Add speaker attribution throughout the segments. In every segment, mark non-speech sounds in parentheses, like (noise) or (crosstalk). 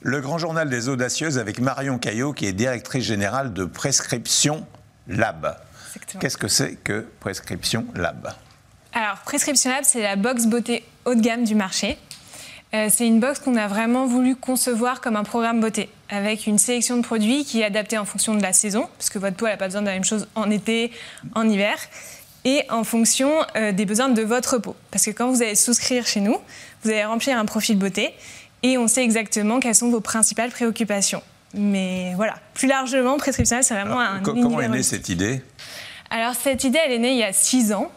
Speaker 1: Le grand journal des audacieuses avec Marion Caillot, qui est directrice générale de Prescription Lab. Qu'est-ce que c'est que Prescription Lab?
Speaker 2: Alors, Prescription Lab, c'est la box beauté haut de gamme du marché. Euh, c'est une box qu'on a vraiment voulu concevoir comme un programme beauté, avec une sélection de produits qui est adaptée en fonction de la saison, parce que votre peau n'a pas besoin de la même chose en été, en hiver, et en fonction euh, des besoins de votre peau. Parce que quand vous allez souscrire chez nous, vous allez remplir un profil beauté, et on sait exactement quelles sont vos principales préoccupations. Mais voilà, plus largement, prescriptionnel, c'est vraiment un.
Speaker 1: Comment est née cette idée?
Speaker 2: Alors, cette idée, elle est née il y a six ans.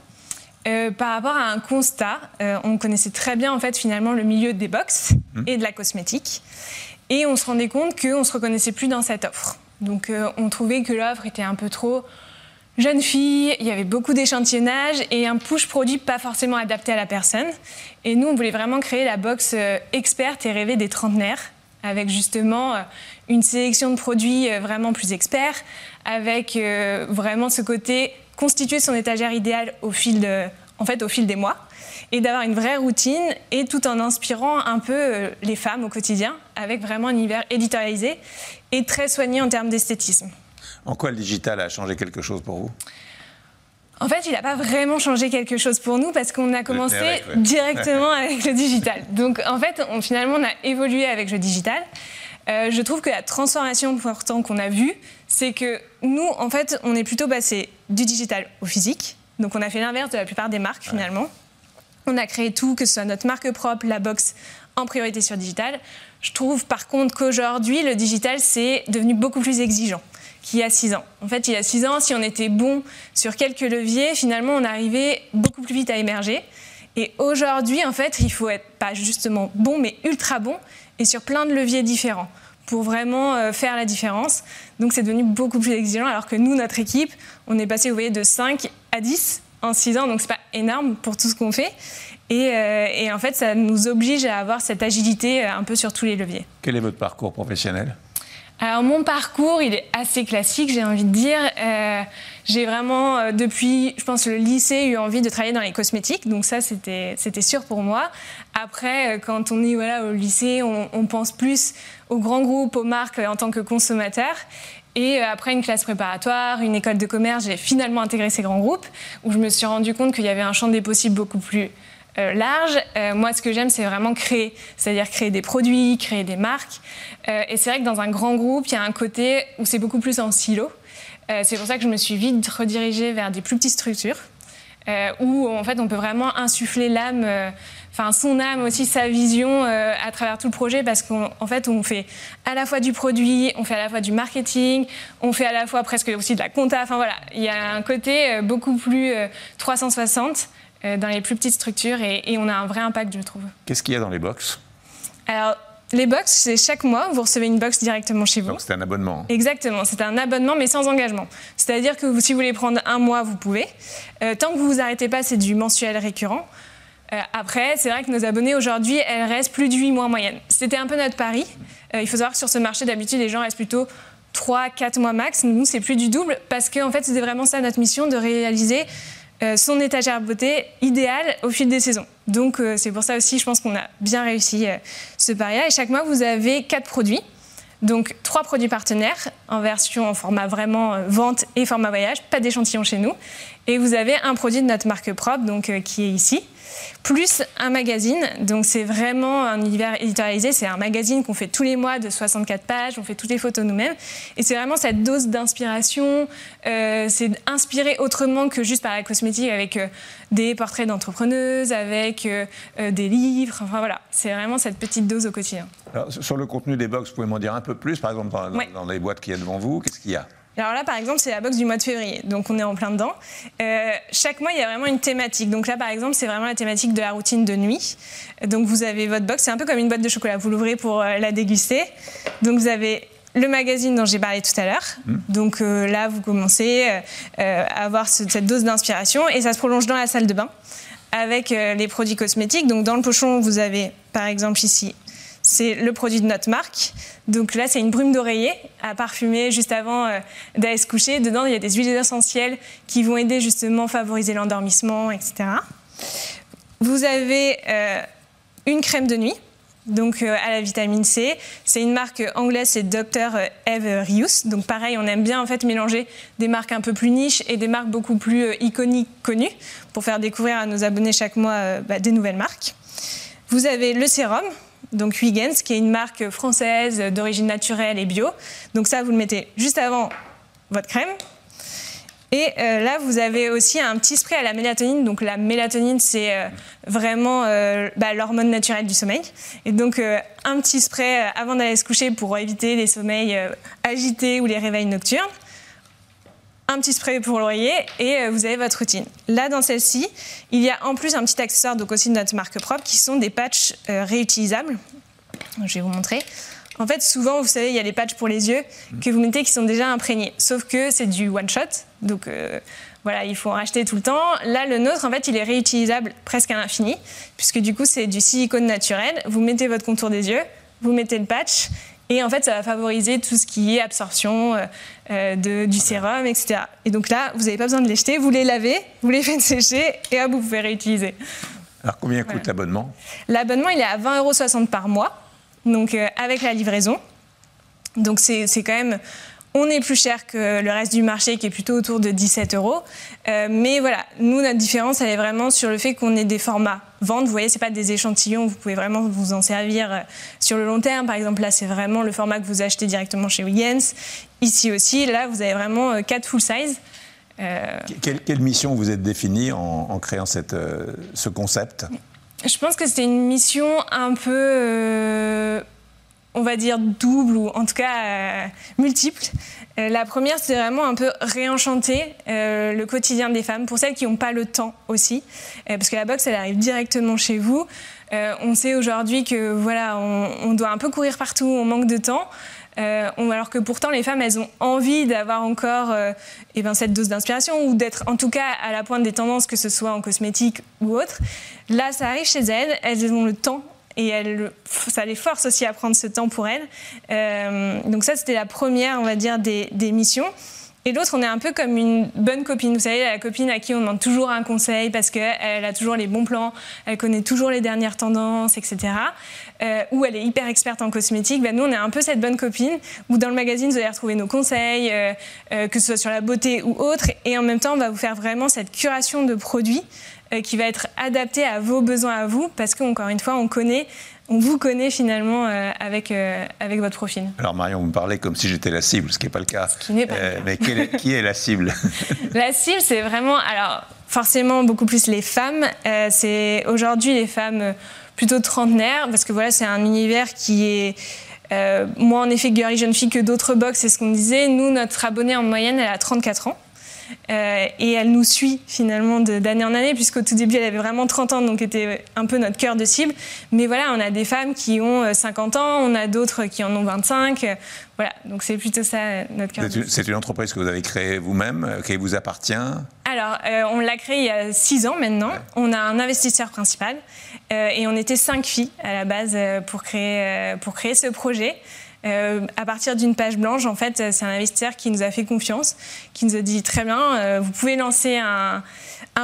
Speaker 2: Euh, par rapport à un constat, euh, on connaissait très bien en fait finalement le milieu des box mmh. et de la cosmétique, et on se rendait compte qu'on ne se reconnaissait plus dans cette offre. Donc euh, on trouvait que l'offre était un peu trop jeune fille, il y avait beaucoup d'échantillonnage et un push produit pas forcément adapté à la personne. Et nous, on voulait vraiment créer la box experte et rêver des trentenaires, avec justement une sélection de produits vraiment plus experts, avec vraiment ce côté constituer son étagère idéale au fil, en fait, au fil des mois et d'avoir une vraie routine et tout en inspirant un peu euh, les femmes au quotidien avec vraiment un univers éditorialisé et très soigné en termes d'esthétisme.
Speaker 1: En quoi le digital a changé quelque chose pour vous?
Speaker 2: En fait, il n'a pas vraiment changé quelque chose pour nous parce qu'on a commencé directement (laughs) avec le digital. Donc, en fait, on, finalement, on a évolué avec le digital. Euh, je trouve que la transformation importante qu'on a vue, c'est que nous, en fait, on est plutôt passé du digital au physique. Donc on a fait l'inverse de la plupart des marques finalement. On a créé tout, que ce soit notre marque propre, la box, en priorité sur digital. Je trouve par contre qu'aujourd'hui, le digital, c'est devenu beaucoup plus exigeant qu'il y a six ans. En fait, il y a six ans, si on était bon sur quelques leviers, finalement, on arrivait beaucoup plus vite à émerger. Et aujourd'hui, en fait, il faut être pas justement bon, mais ultra bon, et sur plein de leviers différents pour vraiment euh, faire la différence. Donc c'est devenu beaucoup plus exigeant, alors que nous, notre équipe, on est passé, vous voyez, de 5 à 10 en 6 ans, donc c'est pas énorme pour tout ce qu'on fait. Et, euh, et, en fait, ça nous oblige à avoir cette agilité euh, un peu sur tous les leviers.
Speaker 1: Quel est votre parcours professionnel?
Speaker 2: Alors mon parcours, il est assez classique, j'ai envie de dire. Euh, j'ai vraiment, euh, depuis, je pense, le lycée, eu envie de travailler dans les cosmétiques. Donc ça, c'était sûr pour moi. Après, euh, quand on est voilà, au lycée, on, pense plus aux grands groupes, aux marques en tant que consommateur. Et après une classe préparatoire, une école de commerce, j'ai finalement intégré ces grands groupes où je me suis rendu compte qu'il y avait un champ des possibles beaucoup plus euh, large. Euh, moi, ce que j'aime, c'est vraiment créer, c'est-à-dire créer des produits, créer des marques. Euh, et c'est vrai que dans un grand groupe, il y a un côté où c'est beaucoup plus en silo. c'est pour ça que je me suis vite redirigée vers des plus petites structures, où en fait on peut vraiment insuffler l'âme, enfin son âme aussi, sa vision à travers tout le projet, parce qu'en fait on fait à la fois du produit, on fait à la fois du marketing, on fait à la fois presque aussi de la compta. Enfin voilà, il y a un côté beaucoup plus 360 euh, dans les plus petites structures et, on a un vrai impact, je trouve.
Speaker 1: Qu'est-ce qu'il y a dans les box?
Speaker 2: Alors, les box, c'est chaque mois, vous recevez une box directement chez vous.
Speaker 1: Donc c'est un abonnement
Speaker 2: Exactement, c'est un abonnement mais sans engagement. C'est-à-dire que si vous voulez prendre un mois, vous pouvez. Euh, tant que vous vous arrêtez pas, c'est du mensuel récurrent. Euh, après, c'est vrai que nos abonnés aujourd'hui, elles restent plus de 8 mois en moyenne. C'était un peu notre pari. il faut savoir que sur ce marché, d'habitude, les gens restent plutôt 3, 4 mois max. Nous, c'est plus du double parce qu'en en fait, c'était vraiment ça notre mission de réaliser euh, son étagère beauté idéale au fil des saisons. Donc euh, c'est pour ça aussi, je pense qu'on a bien réussi euh, ce pari Et chaque mois, vous avez quatre produits. Donc trois produits partenaires en version en format vraiment vente et format voyage, pas d'échantillon chez nous. Et vous avez un produit de notre marque propre, donc qui est ici plus un magazine. Donc c'est vraiment un univers éditorialisé. C'est un magazine qu'on fait tous les mois de 64 pages. On fait toutes les photos nous-mêmes. Et c'est vraiment cette dose d'inspiration. Euh, c'est inspiré autrement que juste par la cosmétique avec euh, des portraits d'entrepreneuses, avec euh, des livres. Enfin voilà, c'est vraiment cette petite dose au quotidien.
Speaker 1: sur le contenu des box, vous pouvez m'en dire un peu plus, par exemple dans, dans les boîtes qui y a devant vous, qu'est-ce qu'il y a?
Speaker 2: Alors là, par exemple, c'est la box du mois de février, donc on est en plein dedans. Euh, chaque mois, il y a vraiment une thématique. Donc là, par exemple, c'est vraiment la thématique de la routine de nuit. Donc vous avez votre box, c'est un peu comme une boîte de chocolat. Vous l'ouvrez pour euh, la déguster. Donc vous avez le magazine dont j'ai parlé tout à l'heure. Mmh. Donc euh, là, vous commencez à avoir cette dose d'inspiration et ça se prolonge dans la salle de bain avec les produits cosmétiques. Donc dans le pochon, vous avez par exemple ici c'est le produit de notre marque. Donc là, c'est une brume d'oreiller à parfumer juste avant euh, d'aller se coucher. Dedans, il y a des huiles essentielles qui vont aider justement à favoriser l'endormissement, etc. Vous avez euh, une crème de nuit donc à la vitamine C. C'est une marque anglaise, c'est Dr Eve Rius. Donc pareil, on aime bien en fait mélanger des marques un peu plus niches et des marques beaucoup plus iconiques connues pour faire découvrir à nos abonnés chaque mois bah, des nouvelles marques. Vous avez le sérum, donc Huygens, qui est une marque française d'origine naturelle et bio. Donc ça, vous le mettez juste avant votre crème. Et euh, là, vous avez aussi un petit spray à la mélatonine. Donc la mélatonine, c'est euh, vraiment euh, bah, l'hormone naturelle du sommeil. Et donc un petit spray avant d'aller se coucher pour éviter les sommeils agités ou les réveils nocturnes un petit spray pour l'oreiller et vous avez votre routine. Là, dans celle-ci, il y a en plus un petit accessoire, donc aussi de notre marque propre, qui sont des patchs réutilisables. Je vais vous montrer. En fait, souvent, vous savez, il y a les patchs pour les yeux que vous mettez qui sont déjà imprégnés. Sauf que c'est du one shot. Donc euh, voilà, il faut en racheter tout le temps. Là, le nôtre, en fait, il est réutilisable presque à l'infini, puisque du coup, c'est du silicone naturel. Vous mettez votre contour des yeux, vous mettez le patch, et en fait, ça va favoriser tout ce qui est absorption euh, euh, de, du sérum, etc. Et donc là, vous n'avez pas besoin de les jeter, vous les lavez, vous les faites sécher, et hop, vous pouvez réutiliser.
Speaker 1: Alors, combien coûte l'abonnement?
Speaker 2: L'abonnement, il est à 20,60 euros par mois donc euh, avec la livraison. Donc c'est quand même on est plus cher que le reste du marché qui est plutôt autour de 17 euros. Euh, mais voilà, nous, notre différence, elle est vraiment sur le fait qu'on ait des formats vente. Vous voyez, ce pas des échantillons, vous pouvez vraiment vous en servir euh, sur le long terme. Par exemple, là, c'est vraiment le format que vous achetez directement chez Williams. Ici aussi, là, vous avez vraiment 4 full size.
Speaker 1: Quelle, mission vous êtes définie en, créant cette, ce concept?
Speaker 2: Je pense que c'était une mission un peu, euh, on va dire, double ou en tout cas euh, multiple. Euh, la première, c'est vraiment un peu réenchanter le quotidien des femmes, pour celles qui n'ont pas le temps aussi, parce que la boxe, elle arrive directement chez vous. on sait aujourd'hui que voilà, on, doit un peu courir partout, on manque de temps. Euh, alors que pourtant les femmes, elles ont envie d'avoir encore euh, eh ben, cette dose d'inspiration ou d'être en tout cas à la pointe des tendances, que ce soit en cosmétique ou autre. Là, ça arrive chez elles, elles ont le temps et ça les force aussi à prendre ce temps pour elles. Euh, donc ça, c'était la première, on va dire, des, missions. Et l'autre, on est un peu comme une bonne copine. Vous savez, la copine à qui on demande toujours un conseil parce qu'elle a toujours les bons plans, elle connaît toujours les dernières tendances, etc. Euh, ou elle est hyper experte en cosmétique. Ben, nous, on est un peu cette bonne copine où dans le magazine, vous allez retrouver nos conseils, euh, euh, que ce soit sur la beauté ou autre. Et en même temps, on va vous faire vraiment cette curation de produits qui va être adaptée à vos besoins à vous parce qu'encore une fois, on connaît on vous connaît finalement euh, avec, euh, avec votre profil.
Speaker 1: Alors Marion, vous me parlez comme si j'étais la cible, ce qui n'est pas le cas.
Speaker 2: Ce qui n'est pas le euh, cas.
Speaker 1: Mais qui est la cible? (laughs)
Speaker 2: La cible, c'est vraiment, alors forcément beaucoup plus les femmes. c'est aujourd'hui les femmes plutôt trentenaires, parce que voilà, c'est un univers qui est... moi, en effet, girly jeune fille que d'autres box, c'est ce qu'on disait. Nous, notre abonnée en moyenne, elle a 34 ans. Euh, et elle nous suit finalement d'année en année, puisqu'au tout début, elle avait vraiment 30 ans, donc était un peu notre cœur de cible. Mais voilà, on a des femmes qui ont 50 euh, ans, on a d'autres qui en ont 25. Voilà, donc c'est plutôt ça notre cœur.
Speaker 1: C'est une entreprise que vous avez créée vous-même, euh, qui vous appartient
Speaker 2: Alors, on l'a créée il y a 6 ans maintenant. On a un investisseur principal et on était 5 filles à la base pour créer, pour créer ce projet. Euh, à partir d'une page blanche, en fait, c'est un investisseur qui nous a fait confiance, qui nous a dit très bien, euh, vous pouvez lancer un,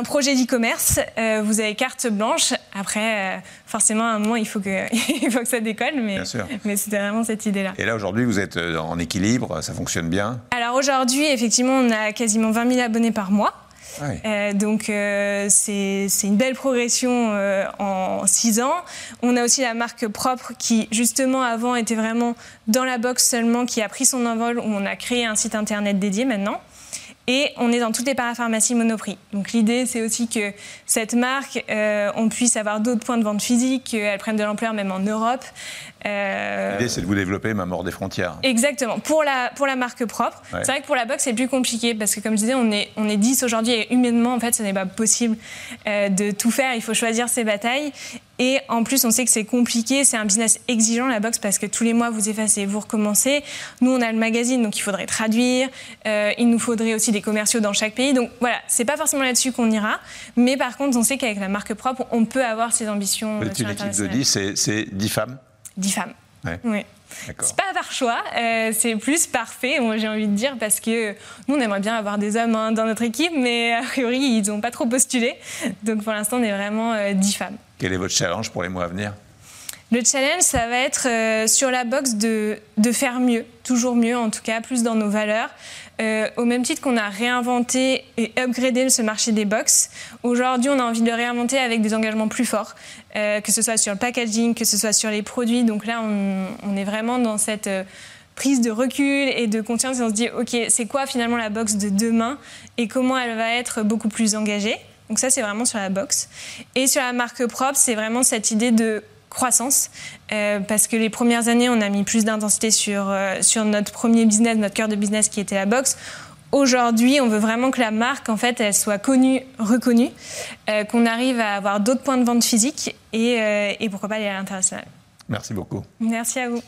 Speaker 2: projet d'e-commerce, euh, vous avez carte blanche. Après, forcément, à un moment, il faut que, (laughs) il faut que ça décolle, mais, mais c'était vraiment cette idée-là.
Speaker 1: Et là, aujourd'hui, vous êtes en équilibre, ça fonctionne bien?
Speaker 2: Alors aujourd'hui, effectivement, on a quasiment 20 000 abonnés par mois. Euh, donc euh, c'est une belle progression euh, en six ans. On a aussi la marque propre qui justement avant était vraiment dans la box seulement, qui a pris son envol où on a créé un site internet dédié maintenant. Et on est dans toutes les parapharmacies Monoprix. Donc l'idée, c'est aussi que cette marque, euh, on puisse avoir d'autres points de vente physiques, qu'elle prenne de l'ampleur même en Europe.
Speaker 1: Euh, l'idée, c'est de vous développer même hors des frontières.
Speaker 2: Exactement. Pour la, pour la marque propre, c'est vrai que pour la box, c'est plus compliqué parce que, comme je disais, on est, on est 10 aujourd'hui et humainement, en fait, ce n'est pas possible euh, de tout faire. Il faut choisir ses batailles. Et en plus, on sait que c'est compliqué, c'est un business exigeant la boxe parce que tous les mois vous effacez, vous recommencez. Nous, on a le magazine, donc il faudrait traduire. Euh, il nous faudrait aussi des commerciaux dans chaque pays. Donc voilà, c'est pas forcément là-dessus qu'on ira, mais par contre, on sait qu'avec la marque propre, on peut avoir ces ambitions.
Speaker 1: L'équipe de 10, c'est 10 femmes
Speaker 2: 10 femmes. Oui. C'est pas par choix, euh, c'est plus parfait, j'ai envie de dire, parce que nous on aimerait bien avoir des hommes hein, dans notre équipe, mais a priori ils n'ont pas trop postulé. Donc pour l'instant on est vraiment 10 euh, femmes.
Speaker 1: Quel est votre challenge pour les mois à venir?
Speaker 2: Le challenge, ça va être euh, sur la box de, de, faire mieux, toujours mieux en tout cas, plus dans nos valeurs. Euh, au même titre qu'on a réinventé et upgradé ce marché des box, aujourd'hui on a envie de le réinventer avec des engagements plus forts, euh, que ce soit sur le packaging, que ce soit sur les produits. Donc là, on, on est vraiment dans cette prise de recul et de conscience et on se dit, OK, c'est quoi finalement la box de demain et comment elle va être beaucoup plus engagée? Donc ça, c'est vraiment sur la box. Et sur la marque propre, c'est vraiment cette idée de croissance, euh, parce que les premières années, on a mis plus d'intensité sur, euh, sur notre premier business, notre cœur de business qui était la box. Aujourd'hui, on veut vraiment que la marque, en fait, elle soit connue, reconnue, euh, qu'on arrive à avoir d'autres points de vente physiques et, et pourquoi pas aller à l'international.
Speaker 1: Merci beaucoup.
Speaker 2: Merci à vous.